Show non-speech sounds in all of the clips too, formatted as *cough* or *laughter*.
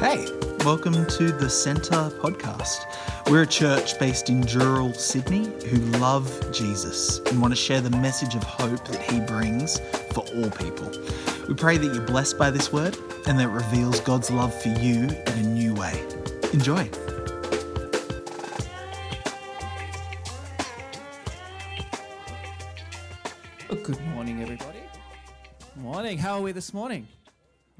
Hey, welcome to the Centre podcast. We're a church based in Dural, Sydney, who love Jesus and want to share the message of hope that he brings for all people. We pray that you're blessed by this word and that it reveals God's love for you in a new way. Enjoy. Good morning, everybody. Morning. How are we this morning?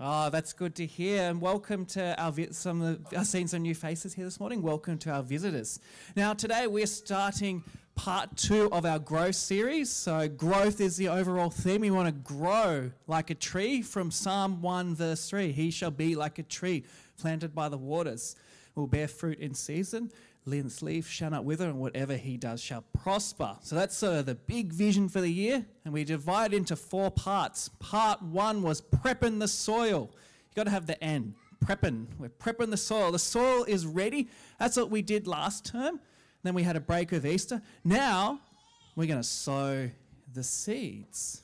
Oh, that's good to hear. And welcome to our some. Of I've seen some new faces here this morning. Welcome to our visitors. Now, today we're starting part two of our growth series. So, growth is the overall theme. We want to grow like a tree from Psalm 1, verse 3. He shall be like a tree planted by the waters, will bear fruit in season. Its leaf shall not wither, and whatever he does shall prosper. So that's uh, the big vision for the year, and we divide into four parts. Part one was prepping the soil. You got to have the N. Prepping. We're prepping the soil. The soil is ready. That's what we did last term. Then we had a break with Easter. Now we're going to sow the seeds.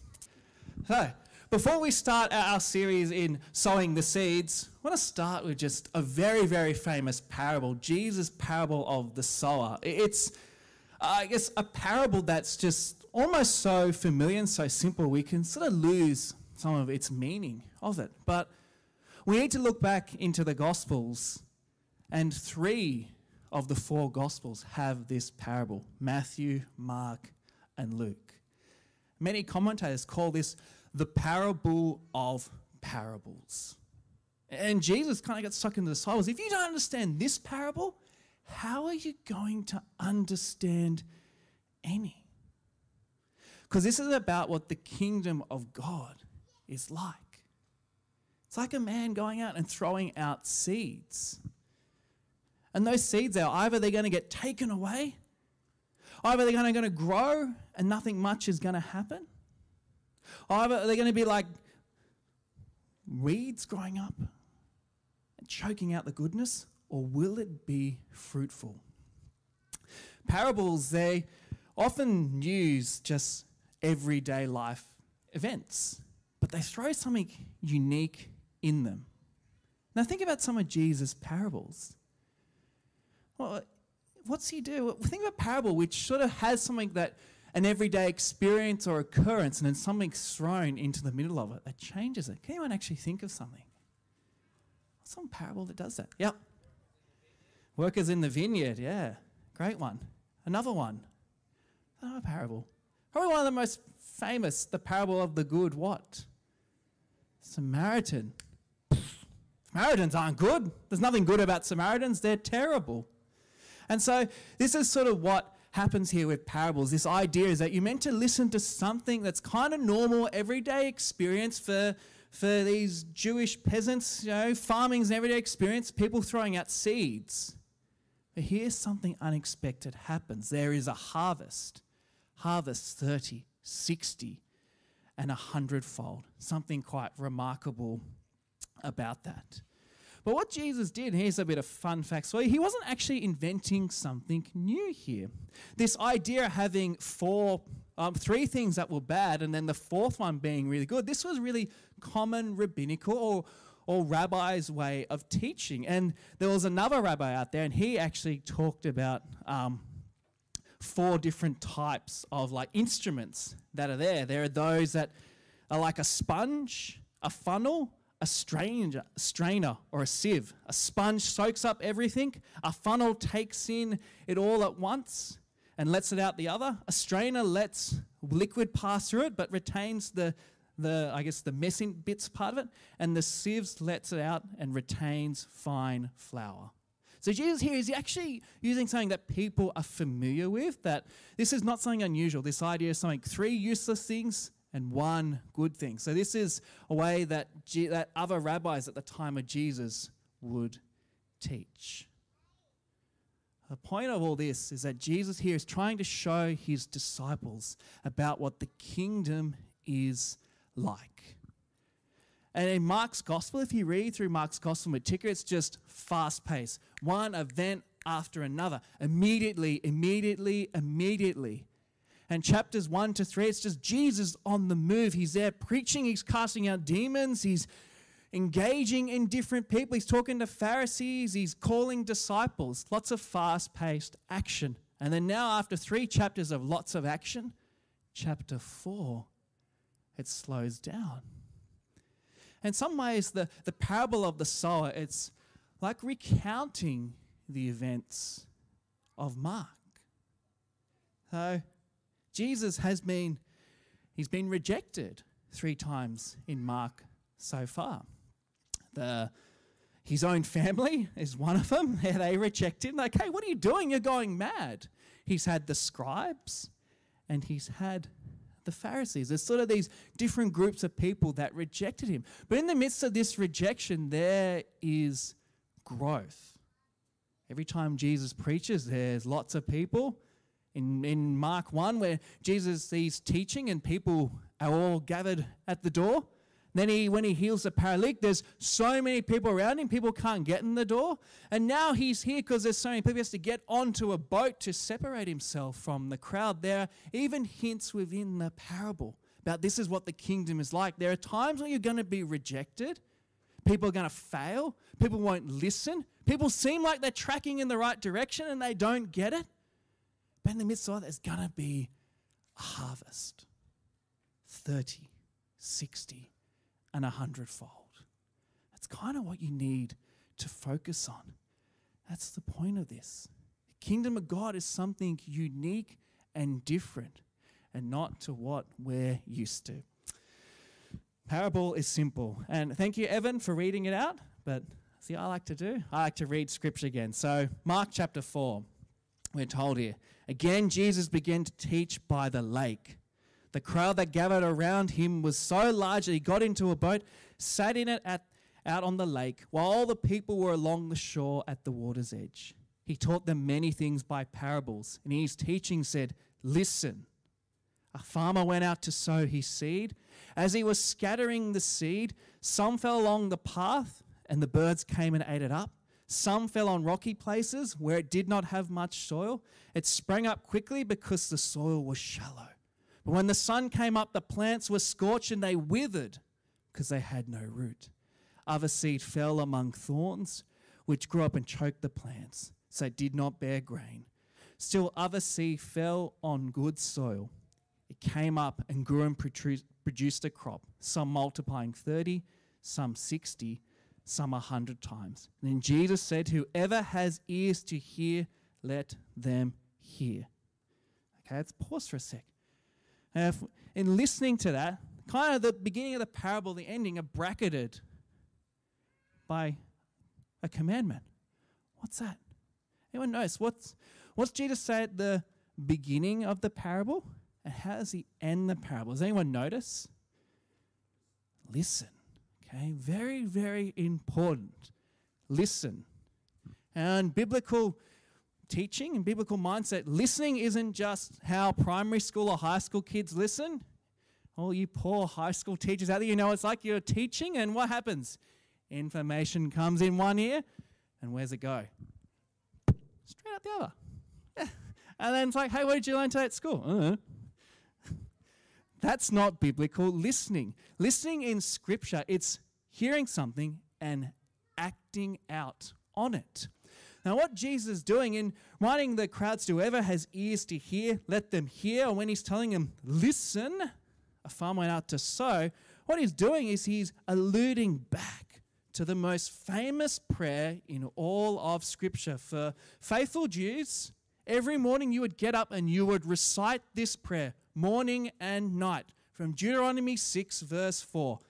So, before we start our series in sowing the seeds, I want to start with just a very, very famous parable Jesus' parable of the sower. It's, uh, I guess, a parable that's just almost so familiar and so simple, we can sort of lose some of its meaning of it. But we need to look back into the Gospels, and three of the four Gospels have this parable Matthew, Mark, and Luke. Many commentators call this the parable of parables. And Jesus kind of got stuck in the disciples. If you don't understand this parable, how are you going to understand any? Because this is about what the kingdom of God is like. It's like a man going out and throwing out seeds. And those seeds are either they're going to get taken away, either they're going to grow and nothing much is going to happen, Oh, Either are they going to be like weeds growing up and choking out the goodness, or will it be fruitful? Parables, they often use just everyday life events, but they throw something unique in them. Now, think about some of Jesus' parables. Well, what's he do? Think of a parable which sort of has something that an everyday experience or occurrence and then something's thrown into the middle of it that changes it. Can anyone actually think of something? Some parable that does that? Yep. Workers in the vineyard, yeah. Great one. Another one. Another parable. Probably one of the most famous, the parable of the good what? Samaritan. Samaritans aren't good. There's nothing good about Samaritans, they're terrible. And so, this is sort of what happens here with parables. This idea is that you're meant to listen to something that's kind of normal, everyday experience for, for these Jewish peasants, you know, farming's an everyday experience, people throwing out seeds. But here something unexpected happens. There is a harvest. Harvest 30, 60, and a hundredfold. Something quite remarkable about that. But what Jesus did, here's a bit of fun facts for you, he wasn't actually inventing something new here. This idea of having four, um, three things that were bad and then the fourth one being really good, this was really common rabbinical or, or rabbi's way of teaching. And there was another rabbi out there, and he actually talked about um, four different types of like instruments that are there. There are those that are like a sponge, a funnel, a stranger, strainer or a sieve. A sponge soaks up everything. A funnel takes in it all at once and lets it out the other. A strainer lets liquid pass through it but retains the, the I guess the messy bits part of it. And the sieves lets it out and retains fine flour. So Jesus here is actually using something that people are familiar with, that this is not something unusual. This idea of something three useless things and one good thing. So this is a way that, that other rabbis at the time of Jesus would teach. The point of all this is that Jesus here is trying to show his disciples about what the kingdom is like. And in Mark's gospel, if you read through Mark's gospel meticulous, it's just fast paced. One event after another. Immediately, immediately, immediately. And chapters 1 to 3, it's just Jesus on the move. He's there preaching, he's casting out demons, he's engaging in different people. He's talking to Pharisees, he's calling disciples, lots of fast paced action. And then now, after three chapters of lots of action, chapter four, it slows down. In some ways, the, the parable of the sower, it's like recounting the events of Mark. So Jesus has been, he's been rejected three times in Mark so far. The, his own family is one of them. *laughs* they reject him. Like, hey, what are you doing? You're going mad. He's had the scribes and he's had the Pharisees. There's sort of these different groups of people that rejected him. But in the midst of this rejection, there is growth. Every time Jesus preaches, there's lots of people. In, in Mark 1, where Jesus is teaching and people are all gathered at the door, then he, when he heals the paralytic, there's so many people around him, people can't get in the door. And now he's here because there's so many people. He has to get onto a boat to separate himself from the crowd. There are even hints within the parable about this is what the kingdom is like. There are times when you're going to be rejected. People are going to fail. People won't listen. People seem like they're tracking in the right direction and they don't get it. But in the midst of it, there's going to be a harvest 30, 60, and a hundredfold. That's kind of what you need to focus on. That's the point of this. The kingdom of God is something unique and different, and not to what we're used to. Parable is simple. And thank you, Evan, for reading it out. But see, I like to do? I like to read scripture again. So, Mark chapter 4, we're told here. Again, Jesus began to teach by the lake. The crowd that gathered around him was so large that he got into a boat, sat in it at, out on the lake, while all the people were along the shore at the water's edge. He taught them many things by parables, and in his teaching said, Listen. A farmer went out to sow his seed. As he was scattering the seed, some fell along the path, and the birds came and ate it up. Some fell on rocky places where it did not have much soil. It sprang up quickly because the soil was shallow. But when the sun came up, the plants were scorched and they withered because they had no root. Other seed fell among thorns, which grew up and choked the plants, so it did not bear grain. Still, other seed fell on good soil. It came up and grew and produced a crop, some multiplying 30, some 60, some a 100 times. And then Jesus said, Whoever has ears to hear, let them hear. Okay, let's pause for a sec. Uh, in listening to that, kind of the beginning of the parable, the ending are bracketed by a commandment. What's that? Anyone knows? What's, what's Jesus say at the beginning of the parable? And how does he end the parable? Does anyone notice? Listen. Okay, very, very important. Listen. And biblical teaching and biblical mindset, listening isn't just how primary school or high school kids listen. All you poor high school teachers out there, you know it's like you're teaching, and what happens? Information comes in one ear, and where's it go? Straight out the other. *laughs* And then it's like, hey, what did you learn today at school? Uh-huh. That's not biblical listening. Listening in Scripture, it's hearing something and acting out on it. Now, what Jesus is doing in writing the crowds to whoever has ears to hear, let them hear. When he's telling them, listen, a farmer went out to sow, what he's doing is he's alluding back to the most famous prayer in all of Scripture. For faithful Jews, every morning you would get up and you would recite this prayer, morning and night, from Deuteronomy 6, verse 4.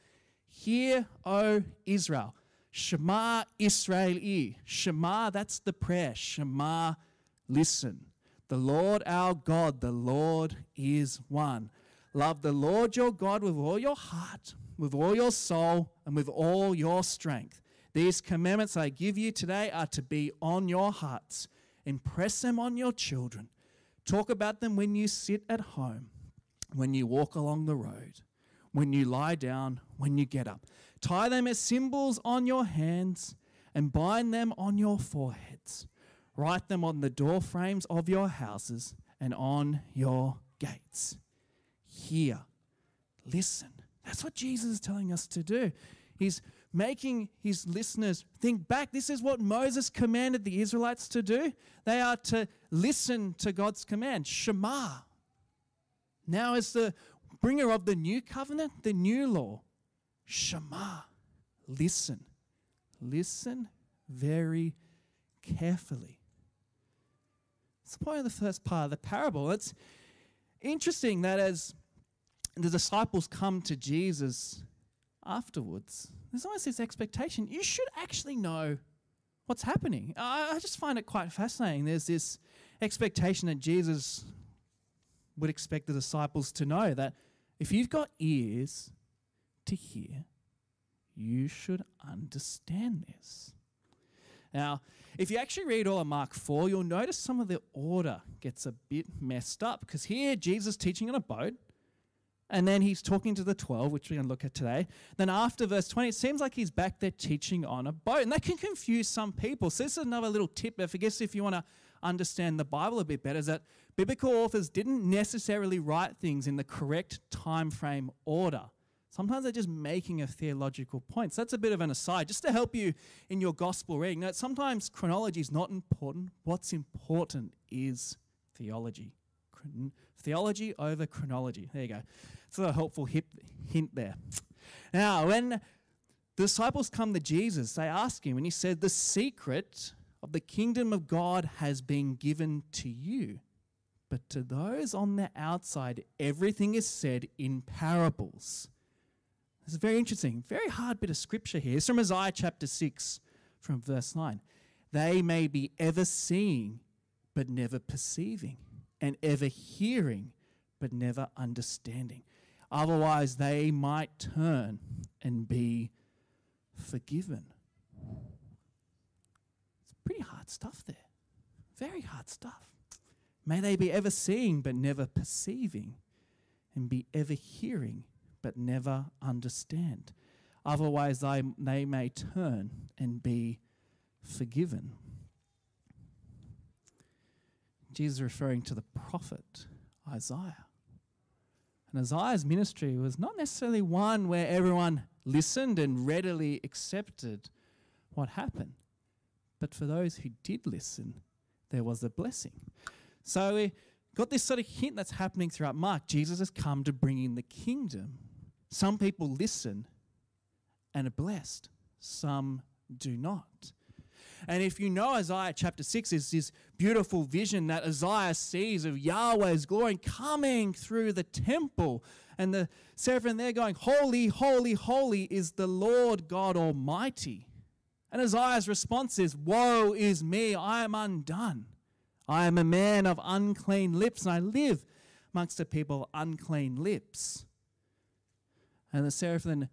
Hear, O Israel. Shema Israel. Shema, that's the prayer. Shema, listen. The Lord our God, the Lord is one. Love the Lord your God with all your heart, with all your soul, and with all your strength. These commandments I give you today are to be on your hearts. Impress them on your children. Talk about them when you sit at home, when you walk along the road, when you lie down, when you get up. Tie them as symbols on your hands and bind them on your foreheads. Write them on the door frames of your houses and on your gates. Hear, listen. That's what Jesus is telling us to do. He's making his listeners think back. This is what Moses commanded the Israelites to do. They are to listen to God's command, Shema. Now, as the bringer of the new covenant, the new law, Shema. Listen. Listen very carefully. It's the point of the first part of the parable. It's interesting that as the disciples come to Jesus afterwards, there's always this expectation. You should actually know what's happening. I, I just find it quite fascinating. There's this expectation that Jesus would expect the disciples to know that if you've got ears to hear, you should understand this. Now, if you actually read all of Mark 4, you'll notice some of the order gets a bit messed up because here Jesus teaching on a boat, and then he's talking to the 12, which we're going to look at today. Then after verse 20, it seems like he's back there teaching on a boat, and that can confuse some people. So, this is another little tip. If I guess if you want to understand the Bible a bit better, is that biblical authors didn't necessarily write things in the correct time frame order. Sometimes they're just making a theological point. So that's a bit of an aside, just to help you in your gospel reading. Now, sometimes chronology is not important. What's important is theology. Theology over chronology. There you go. It's a helpful hint there. Now, when the disciples come to Jesus, they ask him, and he said, The secret of the kingdom of God has been given to you. But to those on the outside, everything is said in parables this is very interesting. Very hard bit of scripture here. It's from Isaiah chapter 6, from verse 9. They may be ever seeing, but never perceiving, and ever hearing, but never understanding. Otherwise, they might turn and be forgiven. It's pretty hard stuff there. Very hard stuff. May they be ever seeing, but never perceiving, and be ever hearing, but never understand. Otherwise, they, they may turn and be forgiven. Jesus is referring to the prophet Isaiah. And Isaiah's ministry was not necessarily one where everyone listened and readily accepted what happened. But for those who did listen, there was a blessing. So we got this sort of hint that's happening throughout Mark. Jesus has come to bring in the kingdom. Some people listen and are blessed, some do not. And if you know Isaiah chapter 6 is this beautiful vision that Isaiah sees of Yahweh's glory coming through the temple, and the seraphim there going, Holy, holy, holy is the Lord God Almighty. And Isaiah's response is, Woe is me, I am undone. I am a man of unclean lips, and I live amongst a people of unclean lips. And the seraphim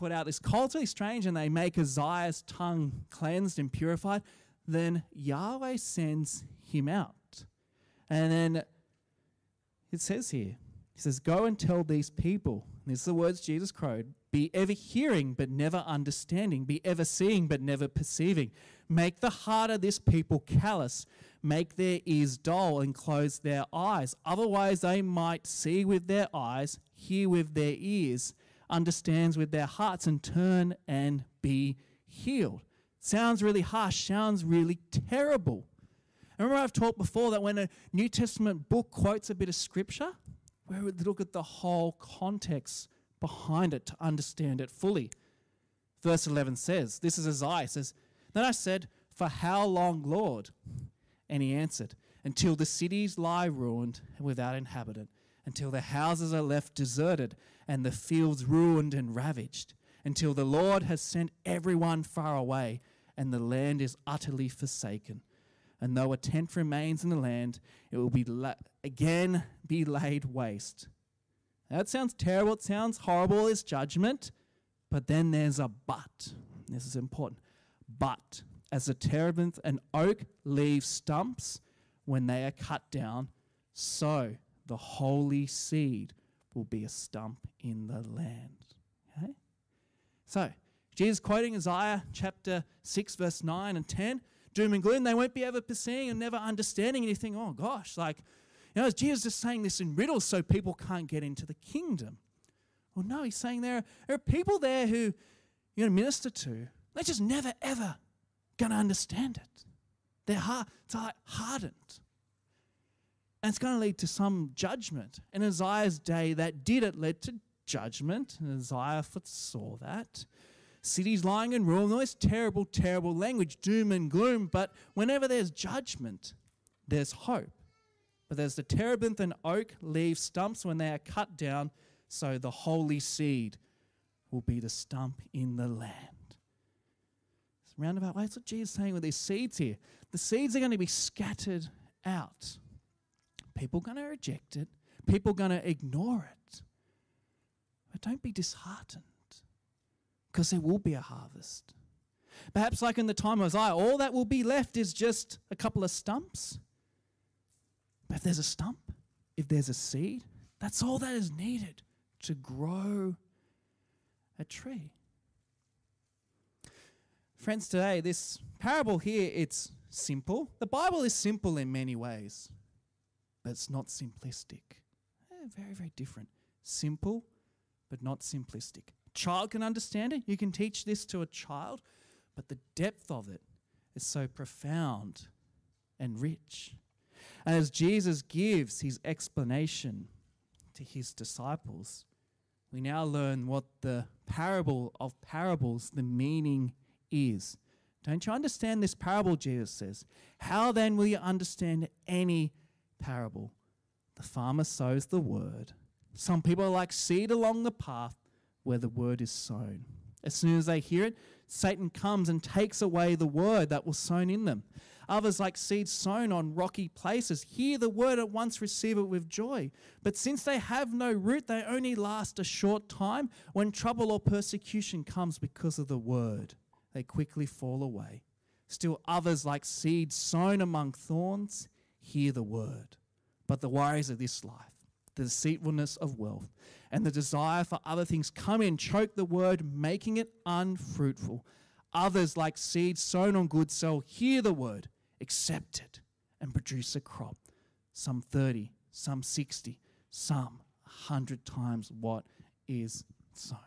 put out. It's really strange, and they make Isaiah's tongue cleansed and purified. Then Yahweh sends him out. And then it says here, he says, Go and tell these people. These are the words Jesus crowed be ever hearing, but never understanding. Be ever seeing, but never perceiving. Make the heart of this people callous. Make their ears dull and close their eyes. Otherwise, they might see with their eyes, hear with their ears, understands with their hearts and turn and be healed. Sounds really harsh, sounds really terrible. Remember I've talked before that when a New Testament book quotes a bit of scripture, we look at the whole context behind it to understand it fully. Verse 11 says, This is Isaiah, says, Then I said, For how long, Lord? And he answered, Until the cities lie ruined and without inhabitant, until the houses are left deserted and the fields ruined and ravaged, until the Lord has sent everyone far away and the land is utterly forsaken. And though a tent remains in the land, it will be la- again be laid waste. That sounds terrible. It sounds horrible. It's judgment. But then there's a but. This is important. But as a terebinth and oak leaves stumps when they are cut down, so the holy seed will be a stump in the land. Okay? So, Jesus quoting Isaiah chapter 6, verse 9 and 10 doom and gloom, they won't be ever perceiving and never understanding anything. Oh gosh, like, you know, Jesus just saying this in riddles so people can't get into the kingdom? Well, no, he's saying there are, there are people there who, you to minister to, they're just never, ever going to understand it. Their hearts are hardened. And it's going to lead to some judgment. In Isaiah's day, that did it led to judgment. And Isaiah foresaw that. Cities lying in ruin, all this terrible, terrible language, doom and gloom. But whenever there's judgment, there's hope. But there's the terebinth and oak leaf stumps when they are cut down, so the holy seed will be the stump in the land. It's roundabout way. That's what Jesus is saying with these seeds here. The seeds are going to be scattered out. People going to reject it. People going to ignore it. But don't be disheartened because there will be a harvest. Perhaps, like in the time of Isaiah, all that will be left is just a couple of stumps. But if there's a stump, if there's a seed, that's all that is needed to grow a tree. Friends, today, this parable here, it's simple. The Bible is simple in many ways, but it's not simplistic. Eh, very, very different. Simple, but not simplistic. Child can understand it. You can teach this to a child, but the depth of it is so profound and rich. And as Jesus gives his explanation to his disciples, we now learn what the parable of parables, the meaning is. Don't you understand this parable, Jesus says? How then will you understand any parable? The farmer sows the word. Some people are like seed along the path where the word is sown. As soon as they hear it, Satan comes and takes away the word that was sown in them. Others, like seeds sown on rocky places, hear the word at once, receive it with joy. But since they have no root, they only last a short time. When trouble or persecution comes because of the word, they quickly fall away. Still, others, like seeds sown among thorns, hear the word. But the worries of this life, the deceitfulness of wealth, and the desire for other things come in, choke the word, making it unfruitful. Others, like seeds sown on good soil, hear the word accept it, and produce a crop. Some 30, some 60, some 100 times what is sown.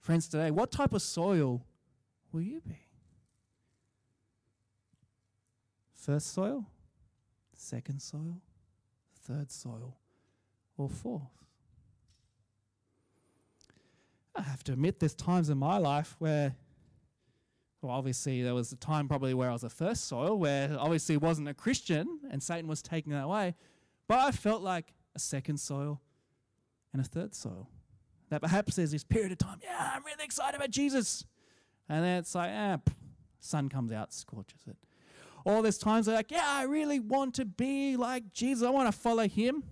Friends, today, what type of soil will you be? First soil, second soil, third soil, or fourth? I have to admit, there's times in my life where well, obviously, there was a time probably where I was a first soil, where obviously wasn't a Christian and Satan was taking that away. But I felt like a second soil and a third soil. That perhaps there's this period of time, yeah, I'm really excited about Jesus. And then it's like, ah, sun comes out, scorches it. Or there's times they're like, yeah, I really want to be like Jesus. I want to follow him.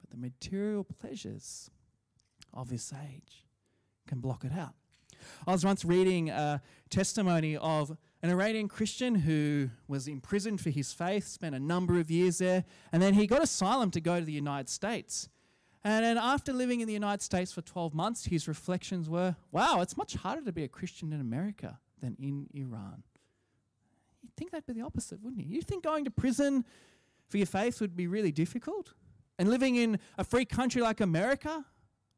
But the material pleasures of this age can block it out. I was once reading a testimony of an Iranian Christian who was imprisoned for his faith, spent a number of years there, and then he got asylum to go to the United States. And then after living in the United States for 12 months, his reflections were wow, it's much harder to be a Christian in America than in Iran. Think that'd be the opposite, wouldn't you? You think going to prison for your faith would be really difficult? And living in a free country like America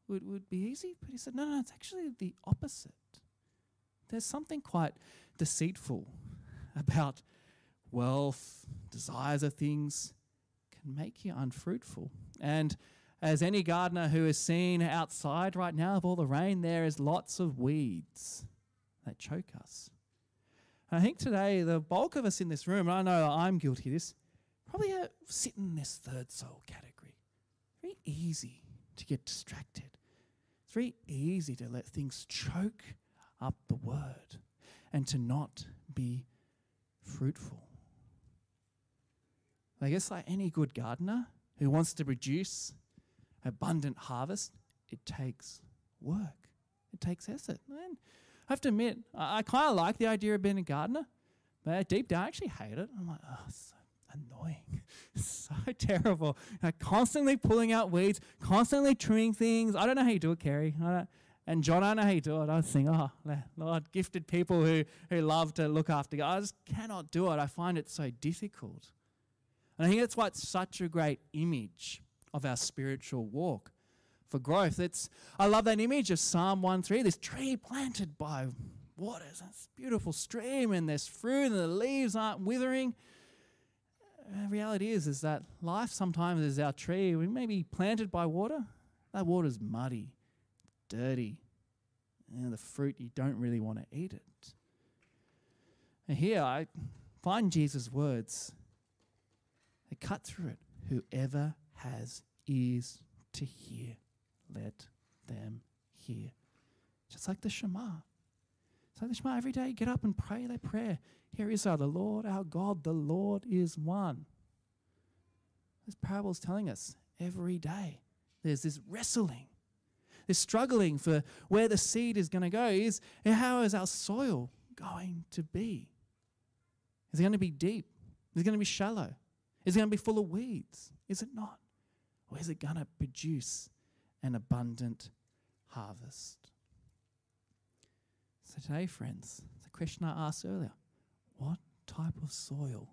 would, would be easy? But he said, no, no, it's actually the opposite. There's something quite deceitful about wealth, desires of things can make you unfruitful. And as any gardener who has seen outside right now of all the rain, there is lots of weeds that choke us. I think today, the bulk of us in this room, and I know I'm guilty of this, probably sit in this third soul category. Very easy to get distracted. It's very easy to let things choke up the word and to not be fruitful. I guess, like any good gardener who wants to produce abundant harvest, it takes work, it takes effort. I have to admit, I, I kind of like the idea of being a gardener, but deep down, I actually hate it. I'm like, oh, so annoying, *laughs* so terrible. Like constantly pulling out weeds, constantly trimming things. I don't know how you do it, Kerry. And John, I don't know how you do it. I think, oh, Lord, gifted people who, who love to look after God. I just cannot do it. I find it so difficult. And I think that's why it's such a great image of our spiritual walk. For growth. It's I love that image of Psalm 1:3, this tree planted by waters, this beautiful stream, and there's fruit, and the leaves aren't withering. The reality is, is that life sometimes is our tree. We may be planted by water. That water's muddy, dirty, and the fruit you don't really want to eat it. And here I find Jesus' words. They cut through it. Whoever has ears to hear, let them hear. Just like the Shema. Like the Shema every day. Get up and pray that prayer. Here Israel the Lord, our God, the Lord is one. This parable is telling us every day there's this wrestling, this struggling for where the seed is going to go. Is how is our soil going to be? Is it going to be deep? Is it going to be shallow? Is it going to be full of weeds? Is it not? Or is it going to produce an abundant harvest? So, today, friends, the question I asked earlier what type of soil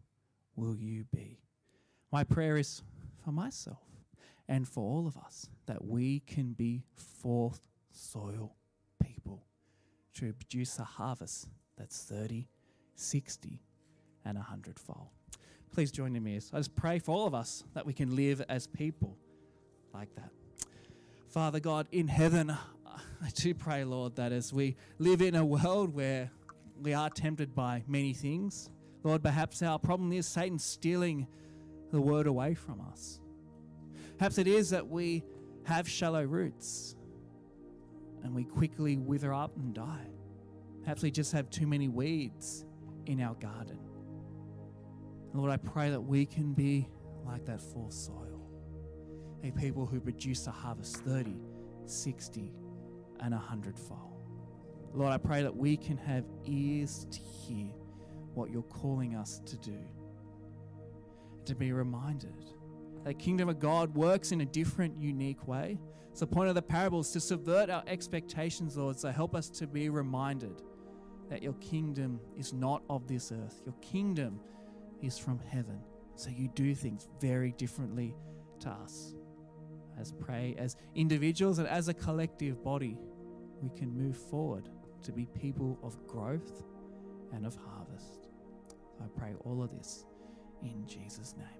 will you be? My prayer is for myself and for all of us that we can be fourth soil people to produce a harvest that's 30, 60, and a hundredfold. Please join me as I just pray for all of us that we can live as people like that. Father God in heaven, I do pray, Lord, that as we live in a world where we are tempted by many things, Lord, perhaps our problem is Satan stealing the word away from us. Perhaps it is that we have shallow roots and we quickly wither up and die. Perhaps we just have too many weeds in our garden. Lord, I pray that we can be like that full soil, a people who produce a harvest 30, 60, and a hundredfold. Lord, I pray that we can have ears to hear what you're calling us to do, to be reminded that kingdom of God works in a different, unique way. So the point of the parable is to subvert our expectations, Lord, so help us to be reminded that your kingdom is not of this earth. Your kingdom is from heaven. So you do things very differently to us. As pray, as individuals and as a collective body, we can move forward to be people of growth and of harvest. I pray all of this in Jesus' name.